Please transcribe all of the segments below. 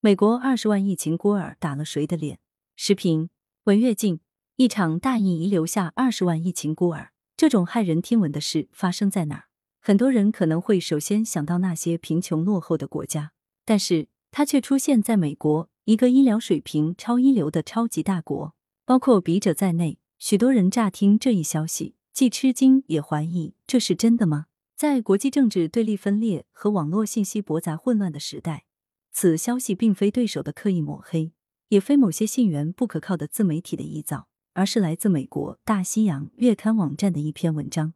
美国二十万疫情孤儿打了谁的脸？时评：文跃进。一场大疫遗留下二十万疫情孤儿，这种骇人听闻的事发生在哪儿？很多人可能会首先想到那些贫穷落后的国家，但是它却出现在美国，一个医疗水平超一流的超级大国。包括笔者在内，许多人乍听这一消息，既吃惊也怀疑这是真的吗？在国际政治对立分裂和网络信息驳杂混乱的时代，此消息并非对手的刻意抹黑，也非某些信源不可靠的自媒体的臆造。而是来自美国《大西洋月刊》网站的一篇文章，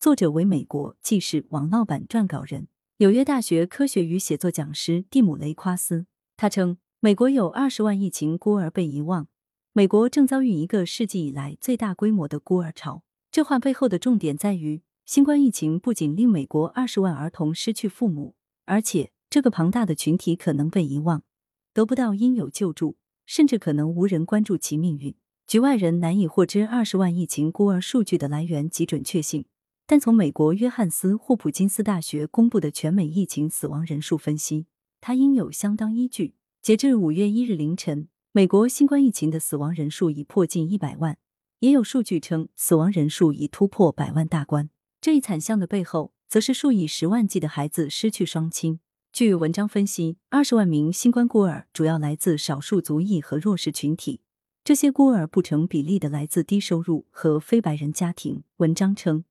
作者为美国纪事网络版撰稿人、纽约大学科学与写作讲师蒂姆·雷夸斯。他称，美国有二十万疫情孤儿被遗忘，美国正遭遇一个世纪以来最大规模的孤儿潮。这话背后的重点在于，新冠疫情不仅令美国二十万儿童失去父母，而且这个庞大的群体可能被遗忘，得不到应有救助，甚至可能无人关注其命运。局外人难以获知二十万疫情孤儿数据的来源及准确性，但从美国约翰斯霍普金斯大学公布的全美疫情死亡人数分析，它应有相当依据。截至五月一日凌晨，美国新冠疫情的死亡人数已破近一百万，也有数据称死亡人数已突破百万大关。这一惨象的背后，则是数以十万计的孩子失去双亲。据文章分析，二十万名新冠孤儿主要来自少数族裔和弱势群体。这些孤儿不成比例的来自低收入和非白人家庭。文章称，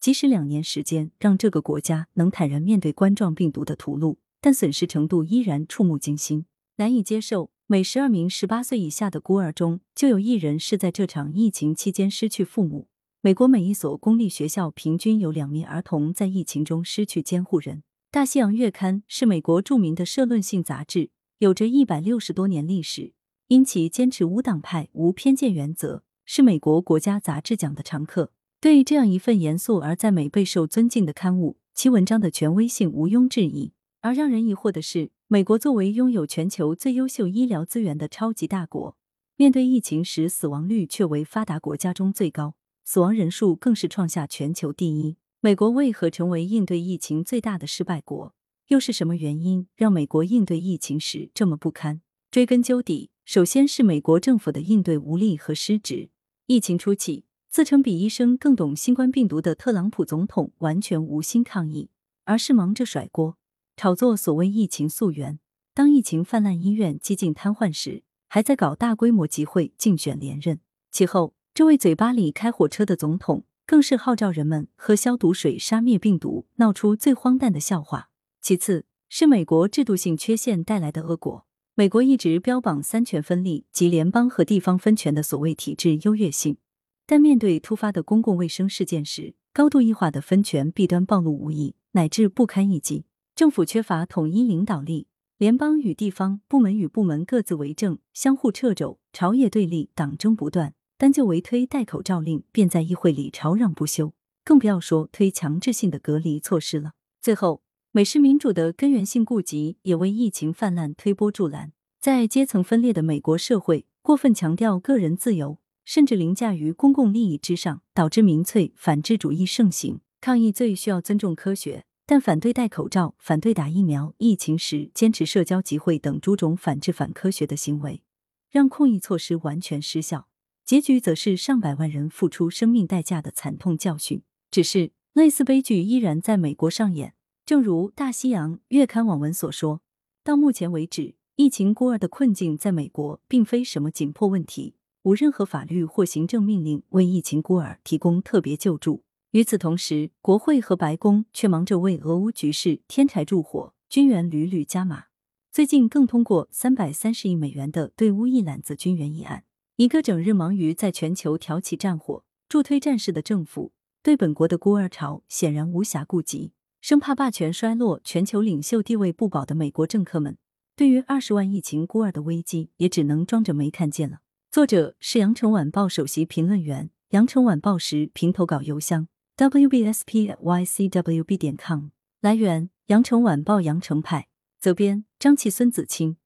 即使两年时间让这个国家能坦然面对冠状病毒的屠戮，但损失程度依然触目惊心，难以接受。每十二名十八岁以下的孤儿中，就有一人是在这场疫情期间失去父母。美国每一所公立学校平均有两名儿童在疫情中失去监护人。《大西洋月刊》是美国著名的社论性杂志，有着一百六十多年历史。因其坚持无党派、无偏见原则，是美国国家杂志奖的常客。对这样一份严肃而在美备受尊敬的刊物，其文章的权威性毋庸置疑。而让人疑惑的是，美国作为拥有全球最优秀医疗资源的超级大国，面对疫情时死亡率却为发达国家中最高，死亡人数更是创下全球第一。美国为何成为应对疫情最大的失败国？又是什么原因让美国应对疫情时这么不堪？追根究底。首先是美国政府的应对无力和失职。疫情初期，自称比医生更懂新冠病毒的特朗普总统完全无心抗疫，而是忙着甩锅，炒作所谓疫情溯源。当疫情泛滥，医院几近瘫痪时，还在搞大规模集会竞选连任。其后，这位嘴巴里开火车的总统，更是号召人们喝消毒水杀灭病毒，闹出最荒诞的笑话。其次，是美国制度性缺陷带来的恶果。美国一直标榜三权分立及联邦和地方分权的所谓体制优越性，但面对突发的公共卫生事件时，高度异化的分权弊端暴露无遗，乃至不堪一击。政府缺乏统一领导力，联邦与地方部门与部门各自为政，相互掣肘，朝野对立，党争不断。单就围推戴口罩令，便在议会里吵嚷不休，更不要说推强制性的隔离措施了。最后。美式民主的根源性痼疾也为疫情泛滥推波助澜。在阶层分裂的美国社会，过分强调个人自由，甚至凌驾于公共利益之上，导致民粹反智主义盛行。抗疫最需要尊重科学，但反对戴口罩、反对打疫苗、疫情时坚持社交集会等诸种反智反科学的行为，让控疫措施完全失效，结局则是上百万人付出生命代价的惨痛教训。只是类似悲剧依然在美国上演。正如《大西洋月刊》网文所说，到目前为止，疫情孤儿的困境在美国并非什么紧迫问题，无任何法律或行政命令为疫情孤儿提供特别救助。与此同时，国会和白宫却忙着为俄乌局势添柴助火，军援屡屡加码。最近更通过三百三十亿美元的对乌一揽子军援议案。一个整日忙于在全球挑起战火、助推战事的政府，对本国的孤儿潮显然无暇顾及。生怕霸权衰落、全球领袖地位不保的美国政客们，对于二十万疫情孤儿的危机，也只能装着没看见了。作者是羊城晚报首席评论员，羊城晚报时评投稿邮箱 wbspycwb 点 com。来源：羊城晚报羊城派，责编：张琪、孙子清。